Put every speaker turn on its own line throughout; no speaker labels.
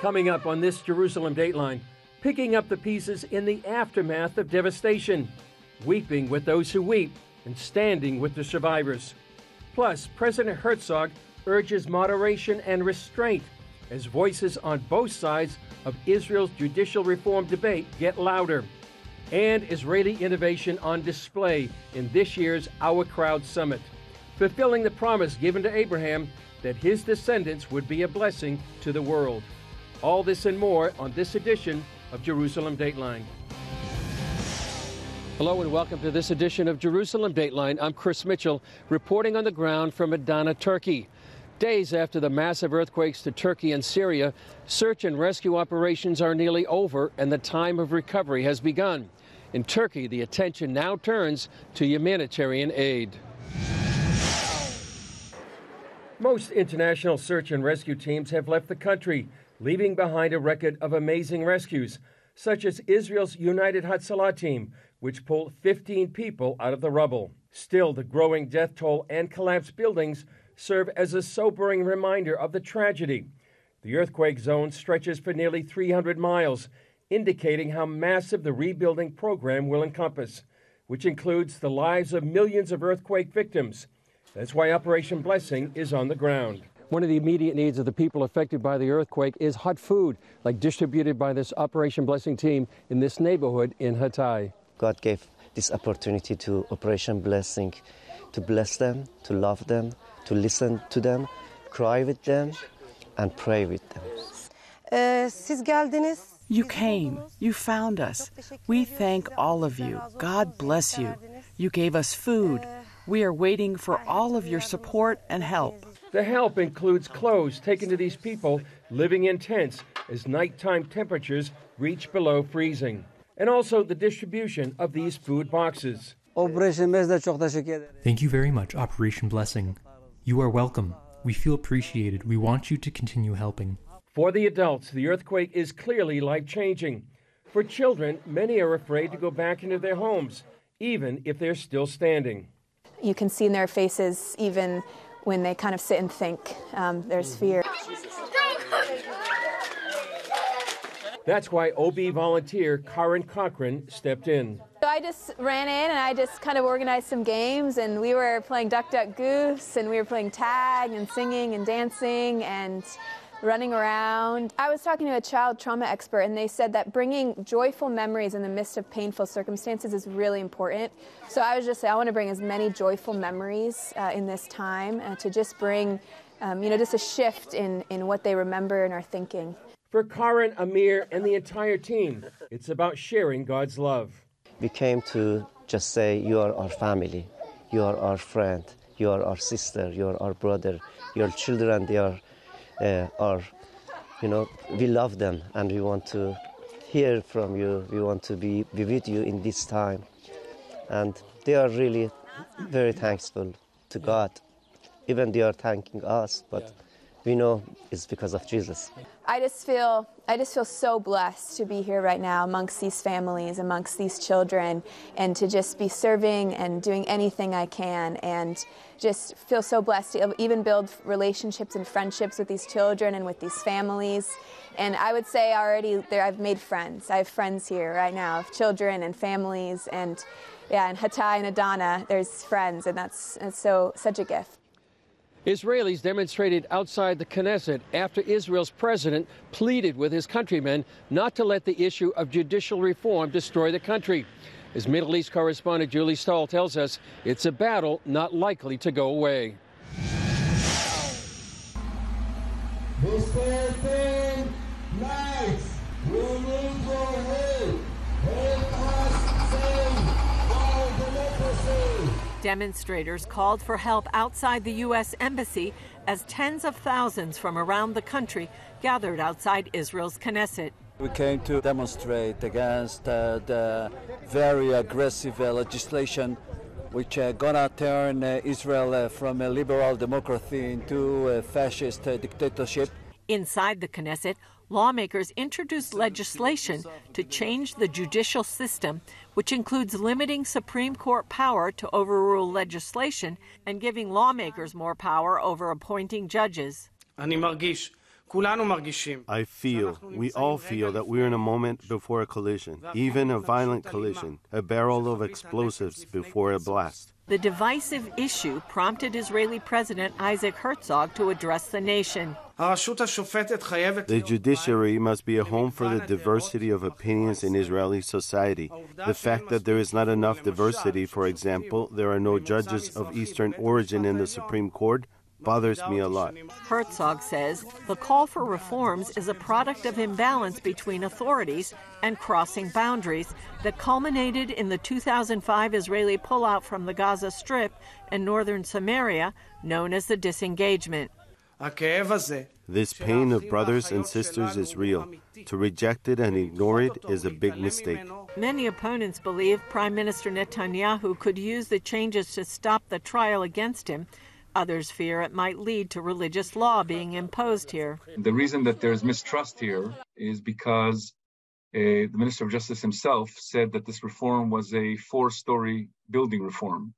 Coming up on this Jerusalem Dateline, picking up the pieces in the aftermath of devastation, weeping with those who weep, and standing with the survivors. Plus, President Herzog urges moderation and restraint as voices on both sides of Israel's judicial reform debate get louder. And Israeli innovation on display in this year's Our Crowd Summit, fulfilling the promise given to Abraham that his descendants would be a blessing to the world. All this and more on this edition of Jerusalem Dateline. Hello and welcome to this edition of Jerusalem Dateline. I'm Chris Mitchell, reporting on the ground from Adana, Turkey. Days after the massive earthquakes to Turkey and Syria, search and rescue operations are nearly over and the time of recovery has begun. In Turkey, the attention now turns to humanitarian aid. Most international search and rescue teams have left the country, leaving behind a record of amazing rescues, such as Israel's United Hatzalah team, which pulled 15 people out of the rubble. Still, the growing death toll and collapsed buildings serve as a sobering reminder of the tragedy. The earthquake zone stretches for nearly 300 miles, indicating how massive the rebuilding program will encompass, which includes the lives of millions of earthquake victims. That's why Operation Blessing is on the ground. One of the immediate needs of the people affected by the earthquake is hot food, like distributed by this Operation Blessing team in this neighborhood in Hatay.
God gave this opportunity to Operation Blessing to bless them, to love them, to listen to them, cry with them, and pray with them.
You came. You found us. We thank all of you. God bless you. You gave us food. We are waiting for all of your support and help.
The help includes clothes taken to these people living in tents as nighttime temperatures reach below freezing and also the distribution of these food boxes.
Thank you very much, Operation Blessing. You are welcome. We feel appreciated. We want you to continue helping.
For the adults, the earthquake is clearly life changing. For children, many are afraid to go back into their homes, even if they're still standing.
You can see in their faces, even when they kind of sit and think, um, there's fear.
That's why OB volunteer Karen Cochran stepped in.
So I just ran in and I just kind of organized some games, and we were playing Duck Duck Goose, and we were playing tag and singing and dancing and running around. I was talking to a child trauma expert, and they said that bringing joyful memories in the midst of painful circumstances is really important. So I was just saying, I want to bring as many joyful memories uh, in this time uh, to just bring, um, you know, just a shift in, in what they remember and are thinking.
For Karen, Amir, and the entire team, it's about sharing God's love.
We came to just say, You are our family, you are our friend, you are our sister, you are our brother, your children, they are uh, our, you know, we love them and we want to hear from you, we want to be, be with you in this time. And they are really very thankful to God. Even they are thanking us, but we know it's because of Jesus.
I just feel I just feel so blessed to be here right now amongst these families, amongst these children, and to just be serving and doing anything I can, and just feel so blessed to even build relationships and friendships with these children and with these families. And I would say already there I've made friends. I have friends here right now of children and families, and yeah, in Hatay and Adana, there's friends, and that's, that's so such a gift.
Israelis demonstrated outside the Knesset after Israel's president pleaded with his countrymen not to let the issue of judicial reform destroy the country. As Middle East correspondent Julie Stahl tells us, it's a battle not likely to go away.
Demonstrators called for help outside the U.S. Embassy as tens of thousands from around the country gathered outside Israel's Knesset.
We came to demonstrate against uh, the very aggressive uh, legislation which uh, gonna turn uh, Israel uh, from a liberal democracy into a fascist uh, dictatorship.
Inside the Knesset, lawmakers introduced legislation to change the judicial system, which includes limiting Supreme Court power to overrule legislation and giving lawmakers more power over appointing judges.
I feel, we all feel that we're in a moment before a collision, even a violent collision, a barrel of explosives before a blast.
The divisive issue prompted Israeli President Isaac Herzog to address the nation.
The judiciary must be a home for the diversity of opinions in Israeli society. The fact that there is not enough diversity, for example, there are no judges of Eastern origin in the Supreme Court, bothers me a lot.
Herzog says the call for reforms is a product of imbalance between authorities and crossing boundaries that culminated in the 2005 Israeli pullout from the Gaza Strip and northern Samaria, known as the disengagement.
This pain of brothers and sisters is real. To reject it and ignore it is a big mistake.
Many opponents believe Prime Minister Netanyahu could use the changes to stop the trial against him Others fear it might lead to religious law being imposed here.
The reason that there's mistrust here is because uh, the Minister of Justice himself said that this reform was a four story building reform.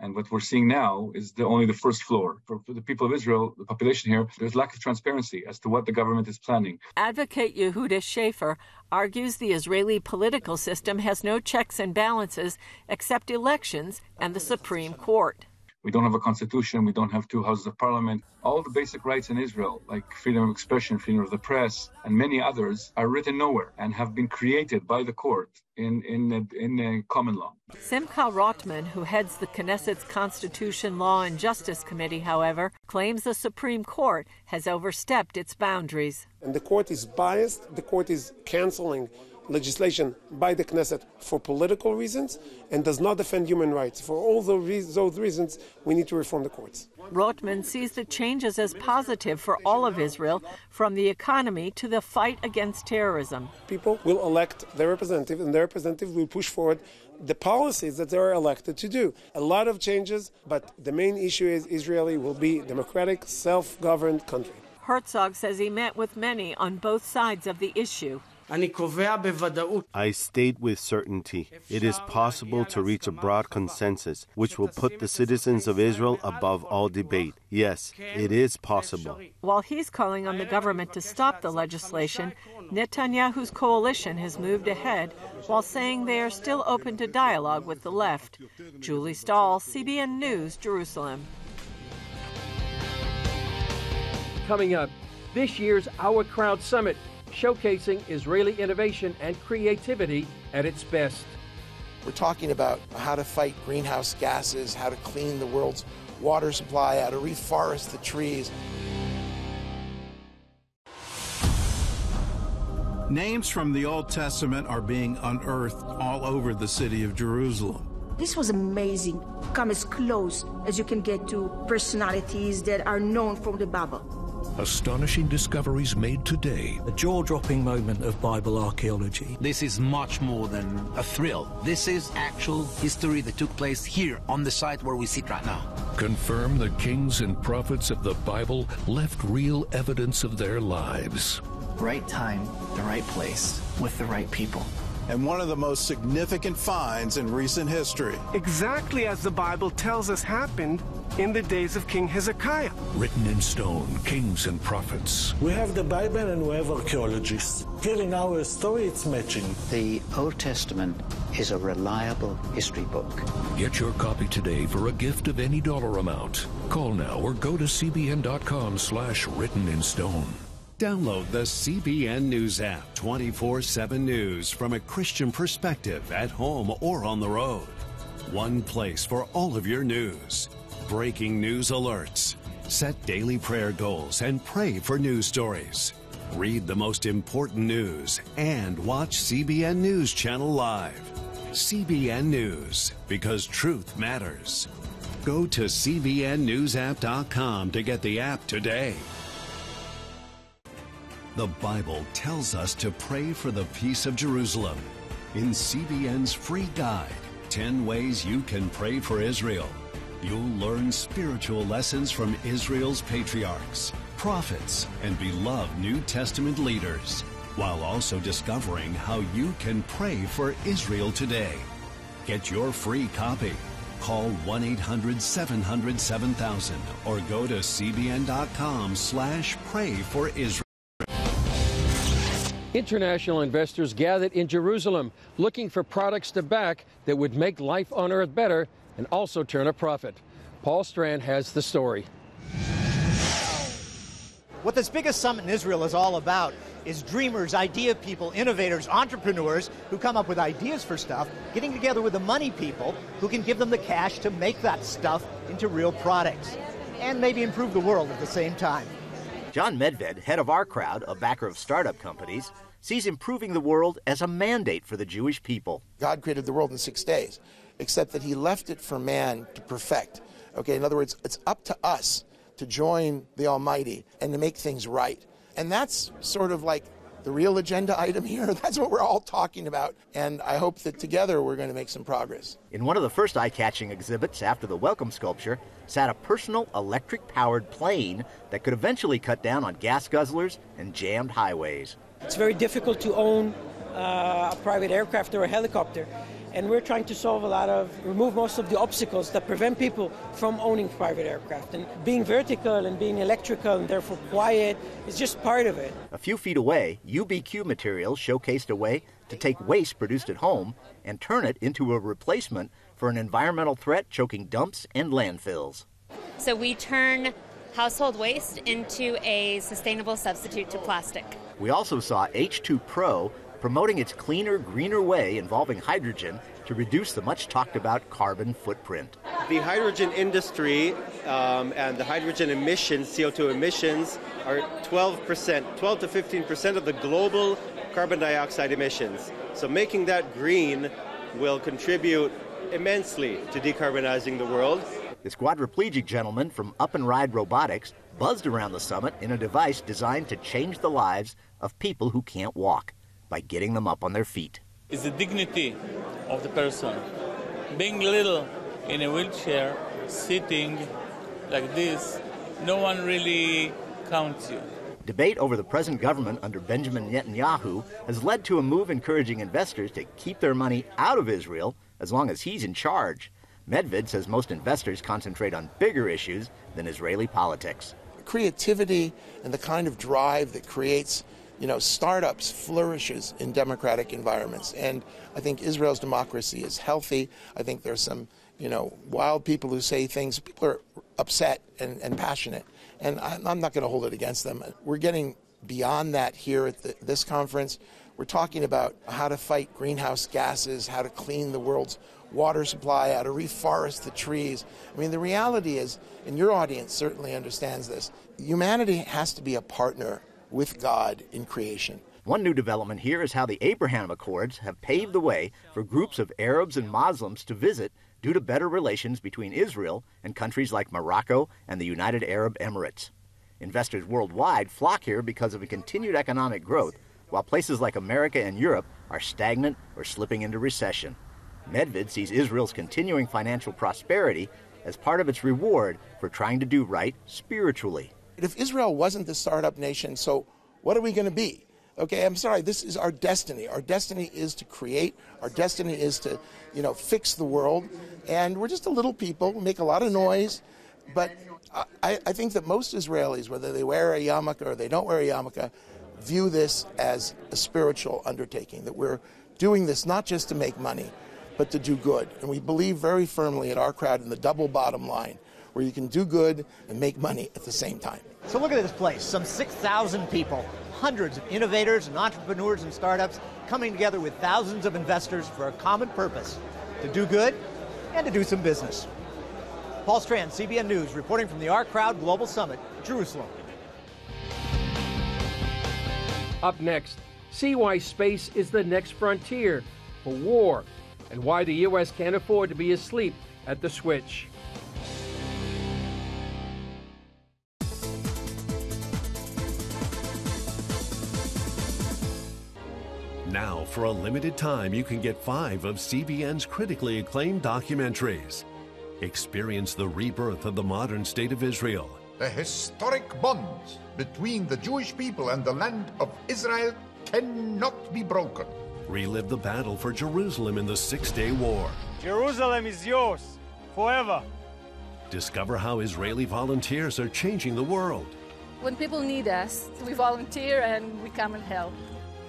And what we're seeing now is the, only the first floor. For, for, the people of Israel, the population here, there's lack of transparency as to what the government is planning.
Advocate Yehuda Schaefer argues the Israeli political system has no checks and balances except elections and the Supreme Court.
We don't have a constitution. We don't have two houses of parliament. All the basic rights in Israel, like freedom of expression, freedom of the press, and many others, are written nowhere and have been created by the court in in in common law.
Simcha Rothman, who heads the Knesset's Constitution, Law, and Justice Committee, however, claims the Supreme Court has overstepped its boundaries.
And the court is biased. The court is canceling legislation by the Knesset for political reasons and does not defend human rights. For all those reasons, we need to reform the courts.
Rothman sees the changes as positive for all of Israel, from the economy to the fight against terrorism.
People will elect their representative, and their representative will push forward the policies that they are elected to do. A lot of changes, but the main issue is Israeli will be a democratic, self-governed country.
Herzog says he met with many on both sides of the issue.
I state with certainty it is possible to reach a broad consensus which will put the citizens of Israel above all debate. Yes, it is possible.
While he's calling on the government to stop the legislation, Netanyahu's coalition has moved ahead while saying they are still open to dialogue with the left. Julie Stahl, CBN News, Jerusalem.
Coming up, this year's Our Crowd Summit showcasing Israeli innovation and creativity at its best.
We're talking about how to fight greenhouse gases, how to clean the world's water supply, how to reforest the trees.
Names from the Old Testament are being unearthed all over the city of Jerusalem.
This was amazing. Come as close as you can get to personalities that are known from the Bible.
Astonishing discoveries made today.
A jaw dropping moment of Bible archaeology.
This is much more than a thrill. This is actual history that took place here on the site where we sit right now.
Confirm the kings and prophets of the Bible left real evidence of their lives.
Right time, the right place, with the right people
and one of the most significant finds in recent history.
Exactly as the Bible tells us happened in the days of King Hezekiah.
Written in stone, kings and prophets.
We have the Bible and we have archaeologists. Here in our story, it's matching.
The Old Testament is a reliable history book.
Get your copy today for a gift of any dollar amount. Call now or go to cbn.com slash written in stone.
Download the CBN News app 24 7 news from a Christian perspective at home or on the road. One place for all of your news. Breaking news alerts. Set daily prayer goals and pray for news stories. Read the most important news and watch CBN News Channel live. CBN News, because truth matters. Go to CBNNewsApp.com to get the app today. The Bible tells us to pray for the peace of Jerusalem. In CBN's free guide, 10 Ways You Can Pray for Israel, you'll learn spiritual lessons from Israel's patriarchs, prophets, and beloved New Testament leaders, while also discovering how you can pray for Israel today. Get your free copy. Call 1-800-700-7000 or go to cbn.com slash pray for Israel.
International investors gathered in Jerusalem looking for products to back that would make life on earth better and also turn a profit. Paul Strand has the story.
What this biggest summit in Israel is all about is dreamers, idea people, innovators, entrepreneurs who come up with ideas for stuff, getting together with the money people who can give them the cash to make that stuff into real products and maybe improve the world at the same time.
John Medved, head of our crowd, a backer of startup companies, sees improving the world as a mandate for the Jewish people.
God created the world in six days, except that he left it for man to perfect. Okay, in other words, it's up to us to join the Almighty and to make things right. And that's sort of like the real agenda item here. That's what we're all talking about. And I hope that together we're going to make some progress.
In one of the first eye catching exhibits after the welcome sculpture sat a personal electric powered plane that could eventually cut down on gas guzzlers and jammed highways.
It's very difficult to own uh, a private aircraft or a helicopter and we're trying to solve a lot of remove most of the obstacles that prevent people from owning private aircraft and being vertical and being electrical and therefore quiet is just part of it.
A few feet away ubq materials showcased a way to take waste produced at home and turn it into a replacement for an environmental threat choking dumps and landfills.
So we turn household waste into a sustainable substitute to plastic.
We also saw h2 pro promoting its cleaner, greener way involving hydrogen to reduce the much talked about carbon footprint.
The hydrogen industry um, and the hydrogen emissions, CO2 emissions, are 12%, 12 to 15% of the global carbon dioxide emissions. So making that green will contribute immensely to decarbonizing the world.
This quadriplegic gentleman from UpnRide Robotics buzzed around the summit in a device designed to change the lives of people who can't walk by getting them up on their feet.
It's the dignity of the person. Being little in a wheelchair, sitting like this, no one really counts you.
Debate over the present government under Benjamin Netanyahu has led to a move encouraging investors to keep their money out of Israel as long as he's in charge. Medved says most investors concentrate on bigger issues than Israeli politics.
Creativity and the kind of drive that creates you know, startups flourishes in democratic environments. And I think Israel's democracy is healthy. I think there's some, you know, wild people who say things. People are upset and, and passionate. And I'm not going to hold it against them. We're getting beyond that here at the, this conference. We're talking about how to fight greenhouse gases, how to clean the world's water supply, how to reforest the trees. I mean, the reality is, and your audience certainly understands this, humanity has to be a partner with God in creation.
One new development here is how the Abraham Accords have paved the way for groups of Arabs and Muslims to visit due to better relations between Israel and countries like Morocco and the United Arab Emirates. Investors worldwide flock here because of a continued economic growth, while places like America and Europe are stagnant or slipping into recession. Medved sees Israel's continuing financial prosperity as part of its reward for trying to do right spiritually.
If Israel wasn't the startup nation, so what are we going to be? Okay, I'm sorry. This is our destiny. Our destiny is to create. Our destiny is to, you know, fix the world. And we're just a little people, make a lot of noise. But I, I think that most Israelis, whether they wear a yarmulke or they don't wear a yarmulke, view this as a spiritual undertaking. That we're doing this not just to make money, but to do good. And we believe very firmly at our crowd in the double bottom line, where you can do good and make money at the same time.
So look at this place some 6,000 people, hundreds of innovators and entrepreneurs and startups coming together with thousands of investors for a common purpose to do good and to do some business. Paul Strand, CBN News, reporting from the Our Crowd Global Summit, Jerusalem.
Up next, see why space is the next frontier for war and why the U.S. can't afford to be asleep at the switch.
For a limited time, you can get five of CBN's critically acclaimed documentaries. Experience the rebirth of the modern state of Israel.
The historic bonds between the Jewish people and the land of Israel cannot be broken.
Relive the battle for Jerusalem in the Six Day War.
Jerusalem is yours forever.
Discover how Israeli volunteers are changing the world.
When people need us, we volunteer and we come and help.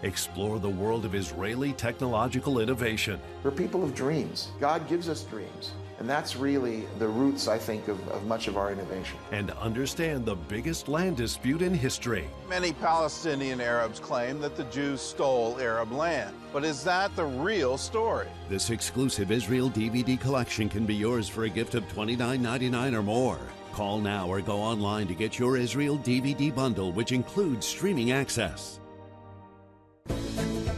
Explore the world of Israeli technological innovation.
We're people of dreams. God gives us dreams. And that's really the roots, I think, of, of, much of our innovation.
And understand the biggest land dispute in history.
Many Palestinian Arabs claim that the Jews stole Arab land. But is that the real story?
This exclusive Israel DVD collection can be yours for a gift of $29.99 or more. Call now or go online to get your Israel DVD bundle, which includes streaming access.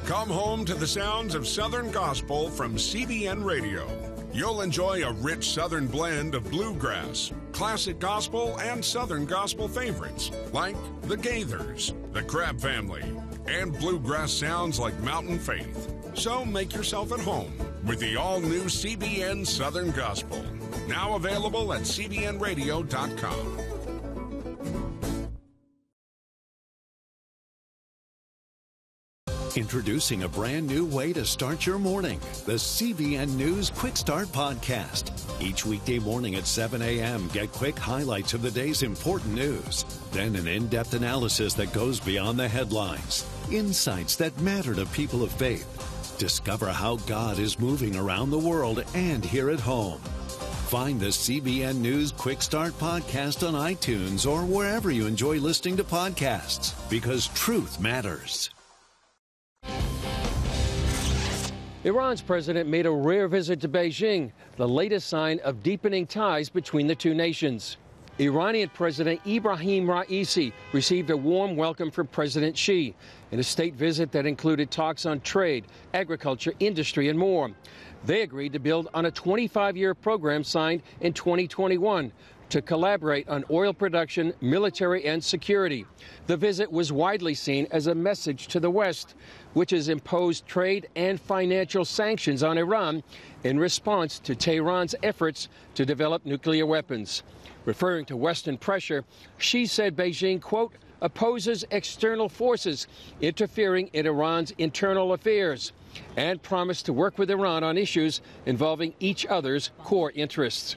Come home to the sounds of Southern Gospel from CBN Radio. You'll enjoy a rich Southern blend of bluegrass, classic gospel, and Southern gospel favorites like the Gaithers, the Crabb Family, and bluegrass sounds like Mountain Faith. So make yourself at home with the all new CBN Southern Gospel. Now available at CBNRadio.com.
Introducing a brand new way to start your morning the CBN News Quick Start Podcast. Each weekday morning at 7 a.m., get quick highlights of the day's important news. Then an in depth analysis that goes beyond the headlines, insights that matter to people of faith. Discover how God is moving around the world and here at home. Find the CBN News Quick Start podcast on iTunes or wherever you enjoy listening to podcasts because truth matters.
Iran's president made a rare visit to Beijing, the latest sign of deepening ties between the two nations. Iranian President Ebrahim Raisi received a warm welcome from President Xi in a state visit that included talks on trade, agriculture, industry, and more. They agreed to build on a 25 year program signed in 2021 to collaborate on oil production, military, and security. The visit was widely seen as a message to the West, which has imposed trade and financial sanctions on Iran in response to Tehran's efforts to develop nuclear weapons. Referring to Western pressure, Xi said Beijing, quote, opposes external forces interfering in Iran's internal affairs and promised to work with Iran on issues involving each other's core interests.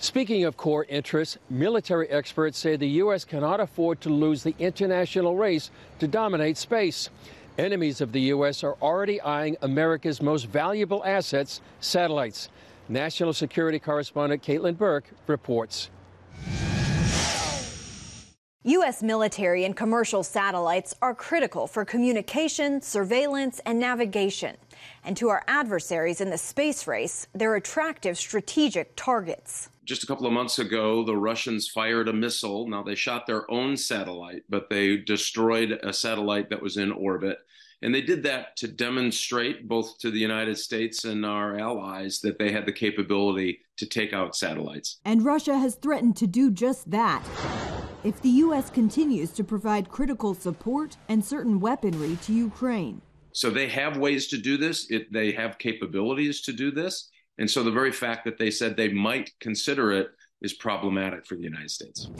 Speaking of core interests, military experts say the U.S. cannot afford to lose the international race to dominate space. Enemies of the U.S. are already eyeing America's most valuable assets, satellites. National Security Correspondent Caitlin Burke reports.
U.S. military and commercial satellites are critical for communication, surveillance, and navigation. And to our adversaries in the space race, they're attractive strategic targets.
Just a couple of months ago, the Russians fired a missile. Now, they shot their own satellite, but they destroyed a satellite that was in orbit. And they did that to demonstrate both to the United States and our allies that they had the capability to take out satellites.
And Russia has threatened to do just that. If the U.S. continues to provide critical support and certain weaponry to Ukraine.
So they have ways to do this, it, they have capabilities to do this. And so the very fact that they said they might consider it is problematic for the United States.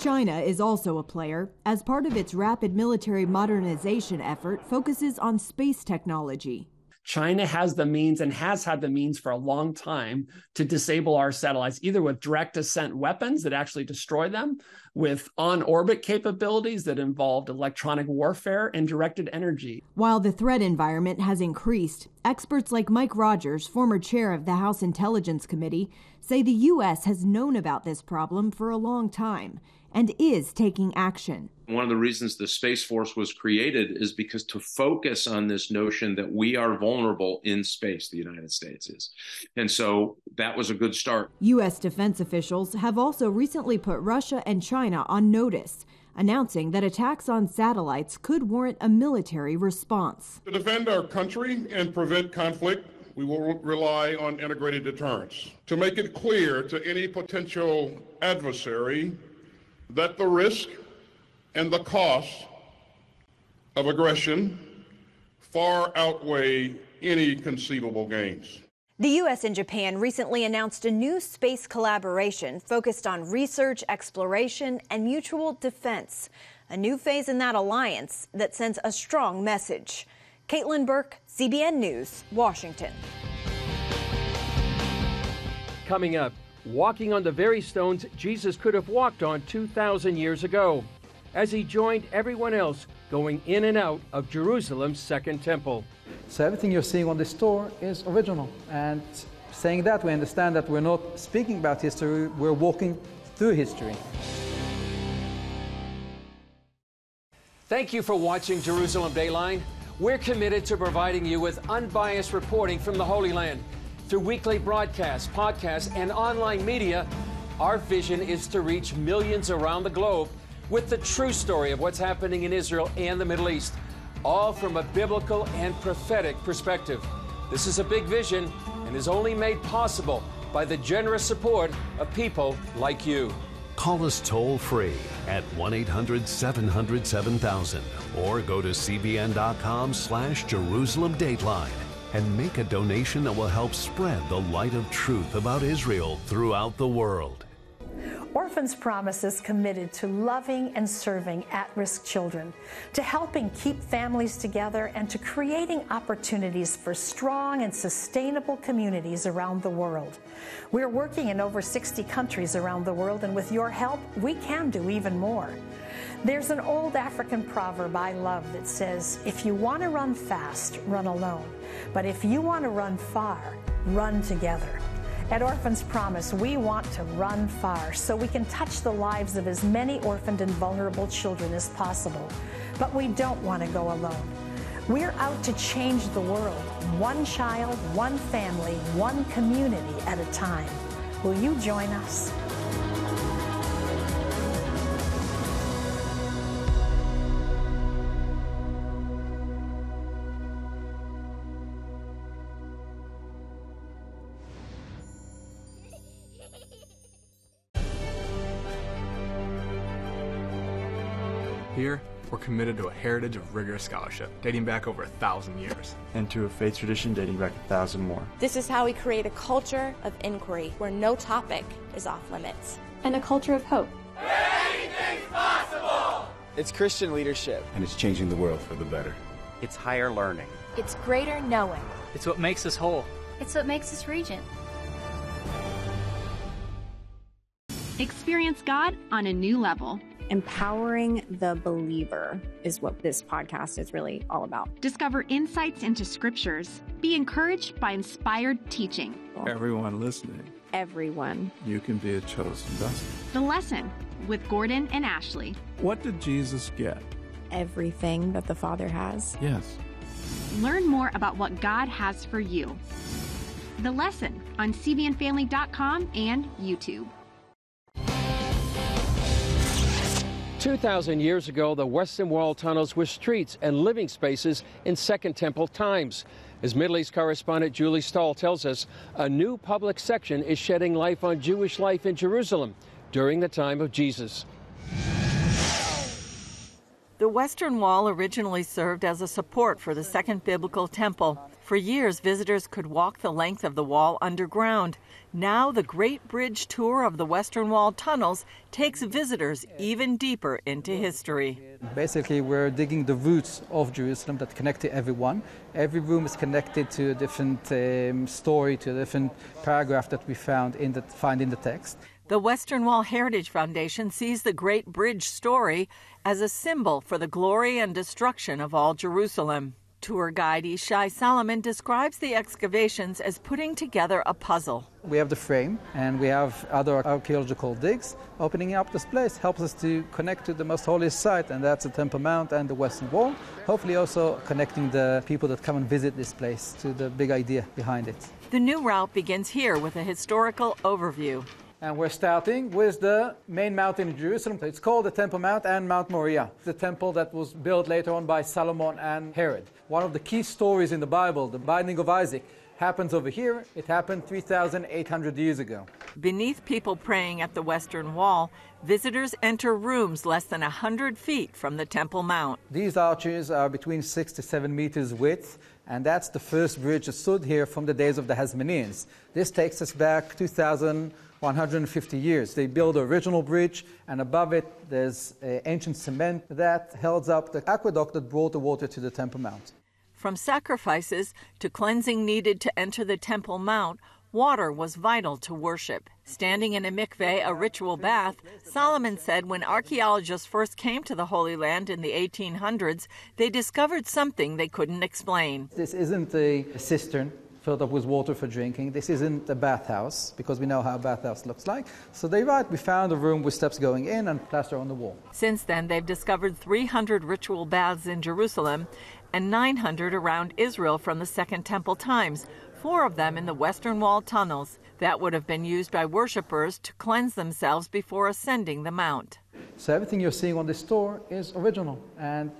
China is also a player, as part of its rapid military modernization effort focuses on space technology.
China has the means and has had the means for a long time to disable our satellites, either with direct ascent weapons that actually destroy them, with on orbit capabilities that involved electronic warfare and directed energy.
While the threat environment has increased, experts like Mike Rogers, former chair of the House Intelligence Committee, say the U.S. has known about this problem for a long time and is taking action.
One of the reasons the Space Force was created is because to focus on this notion that we are vulnerable in space, the United States is. And so that was a good start.
U.S. defense officials have also recently put Russia and China on notice, announcing that attacks on satellites could warrant a military response.
To defend our country and prevent conflict, we will rely on integrated deterrence. To make it clear to any potential adversary that the risk and the cost of aggression far outweigh any conceivable gains.
The U.S. and Japan recently announced a new space collaboration focused on research, exploration, and mutual defense. A new phase in that alliance that sends a strong message. Caitlin Burke, CBN News, Washington.
Coming up, walking on the very stones Jesus could have walked on 2,000 years ago. as he joined everyone else going in and out of Jerusalem's Second Temple.
So everything you're seeing on this tour is original. And saying that, we understand that we're not speaking about history, we're walking through history.
Thank you for watching Jerusalem Dateline. We're committed to providing you with unbiased reporting from the Holy Land. Through weekly broadcasts, podcasts, and online media, our vision is to reach millions around the globe with the true story of what's happening in Israel and the Middle East, all from a biblical and prophetic perspective. This is a big vision and is only made possible by the generous support of people like you.
Call us toll free at 1 800 700 7000 or go to cbn.com slash Jerusalem Dateline and make a donation that will help spread the light of truth about Israel throughout the world.
Orphans Promise is committed to loving and serving at risk children, to helping keep families together, and to creating opportunities for strong and sustainable communities around the world. We're working in over 60 countries around the world, and with your help, we can do even more. There's an old African proverb I love that says, If you want to run fast, run alone. But if you want to run far, run together. At Orphans Promise, we want to run far so we can touch the lives of as many orphaned and vulnerable children as possible. But we don't want to go alone. We're out to change the world, one child, one family, one community at a time. Will you join us?
Committed to a heritage of rigorous scholarship dating back over a thousand years.
And to a faith tradition dating back a thousand more.
This is how we create a culture of inquiry where no topic is off limits.
And a culture of hope.
Anything's possible!
It's Christian leadership.
And it's changing the world for the better.
It's higher learning.
It's greater knowing.
It's what makes us whole.
It's what makes us regent.
Experience God on a new level.
Empowering the believer is what this podcast is really all about.
Discover insights into scriptures. Be encouraged by inspired teaching.
Everyone listening.
Everyone.
You can be a chosen vessel.
The lesson with Gordon and Ashley.
What did Jesus get?
Everything that the Father has.
Yes.
Learn more about what God has for you. The lesson on cbnfamily.com and YouTube.
2,000 years ago, the Western Wall tunnels were streets and living spaces in Second Temple times. As Middle East correspondent Julie Stahl tells us, a new public section is shedding life on Jewish life in Jerusalem during the time of Jesus.
The Western Wall originally served as a support for the Second Biblical Temple. For years, visitors could walk the length of the wall underground. Now, the Great Bridge Tour of the Western Wall tunnels takes visitors even deeper into history.
Basically, we're digging the roots of Jerusalem that connect to everyone. Every room is connected to a different um, story, to a different paragraph that we found in the, find in the text.
The Western Wall Heritage Foundation sees the Great Bridge story as a symbol for the glory and destruction of all Jerusalem. Tour guide Ishai Solomon describes the excavations as putting together a puzzle.
We have the frame and we have other archaeological digs. Opening up this place helps us to connect to the most holy site, and that's the Temple Mount and the Western Wall. Hopefully, also connecting the people that come and visit this place to the big idea behind it.
The new route begins here with a historical overview.
And we're starting with the main mountain in Jerusalem. It's called the Temple Mount and Mount Moriah, the temple that was built later on by Solomon and Herod. One of the key stories in the Bible, the binding of Isaac, happens over here. It happened 3,800 years ago.
Beneath people praying at the Western Wall, visitors enter rooms less than 100 feet from the Temple Mount.
These arches are between 6 to 7 meters width, and that's the first bridge that stood here from the days of the Hasmoneans. This takes us back 2,000. 150 years. They built the original bridge, and above it, there's uh, ancient cement that held up the aqueduct that brought the water to the Temple Mount.
From sacrifices to cleansing needed to enter the Temple Mount, water was vital to worship. Standing in a mikveh, a ritual bath, Solomon said when archaeologists first came to the Holy Land in the 1800s, they discovered something they couldn't explain.
This isn't a cistern filled up with water for drinking. This isn't a bathhouse because we know how a bathhouse looks like. So they write, we found a room with steps going in and plaster on the wall.
Since then, they've discovered 300 ritual baths in Jerusalem and 900 around Israel from the Second Temple times, four of them in the Western Wall tunnels that would have been used by worshippers to cleanse themselves before ascending the mount.
So everything you're seeing on this tour is original. And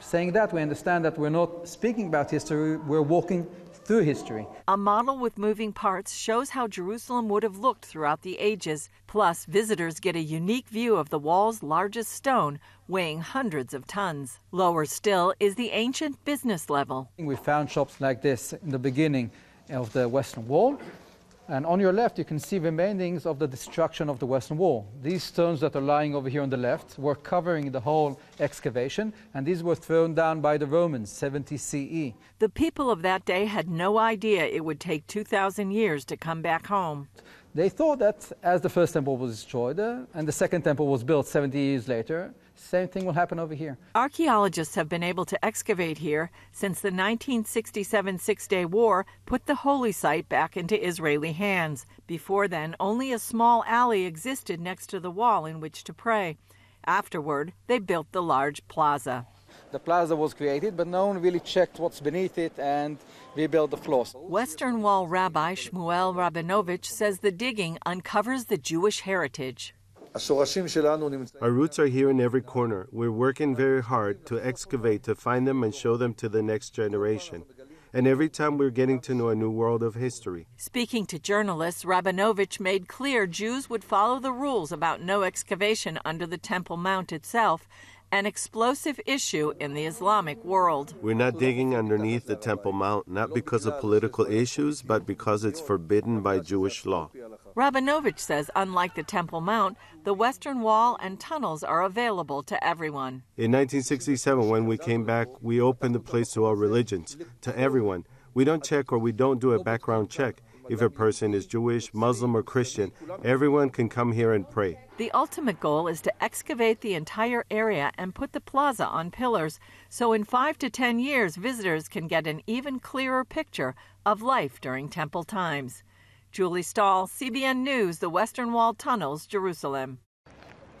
saying that, we understand that we're not speaking about history, we're walking through history.
A model with moving parts shows how Jerusalem would have looked throughout the ages. Plus, visitors get a unique view of the wall's largest stone, weighing hundreds of tons. Lower still is the ancient business level.
We found shops like this in the beginning of the Western Wall. And on your left, you can see remainings of the destruction of the Western Wall. These stones that are lying over here on the left were covering the whole excavation, and these were thrown down by the Romans, 70 CE.
The people of that day had no idea it would take 2,000 years to come back home.
They thought that as the first temple was destroyed uh, and the second temple was built 70 years later, same thing will happen over here.
Archaeologists have been able to excavate here since the 1967 Six Day War put the holy site back into Israeli hands. Before then, only a small alley existed next to the wall in which to pray. Afterward, they built the large plaza.
The plaza was created, but no one really checked what's beneath it and rebuilt the floors.
Western Wall Rabbi Shmuel Rabinovich says the digging uncovers the Jewish heritage.
Our roots are here in every corner. We're working very hard to excavate to find them and show them to the next generation. And every time we're getting to know a new world of history.
Speaking to journalists, Rabinovich made clear Jews would follow the rules about no excavation under the Temple Mount itself, an explosive issue in the Islamic world.
We're not digging underneath the Temple Mount, not because of political issues, but because it's forbidden by Jewish law.
Rabinovich says, unlike the Temple Mount, the Western Wall and tunnels are available to everyone.
In 1967, when we came back, we opened the place to all religions, to everyone. We don't check or we don't do a background check. If a person is Jewish, Muslim, or Christian, everyone can come here and pray.
The ultimate goal is to excavate the entire area and put the plaza on pillars, so in five to ten years, visitors can get an even clearer picture of life during temple times. Julie Stahl, CBN News, the Western Wall Tunnels, Jerusalem.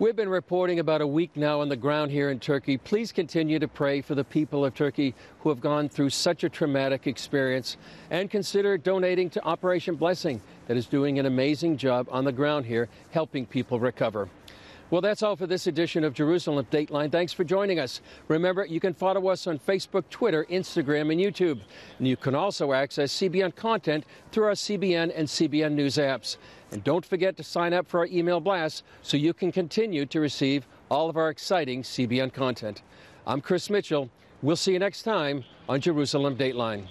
We've been reporting about a week now on the ground here in Turkey. Please continue to pray for the people of Turkey who have gone through such a traumatic experience and consider donating to Operation Blessing that is doing an amazing job on the ground here helping people recover. Well, that's all for this edition of Jerusalem Dateline. Thanks for joining us. Remember, you can follow us on Facebook, Twitter, Instagram, and YouTube. And you can also access CBN content through our CBN and CBN News apps. And don't forget to sign up for our email blast so you can continue to receive all of our exciting CBN content. I'm Chris Mitchell. We'll see you next time on Jerusalem Dateline.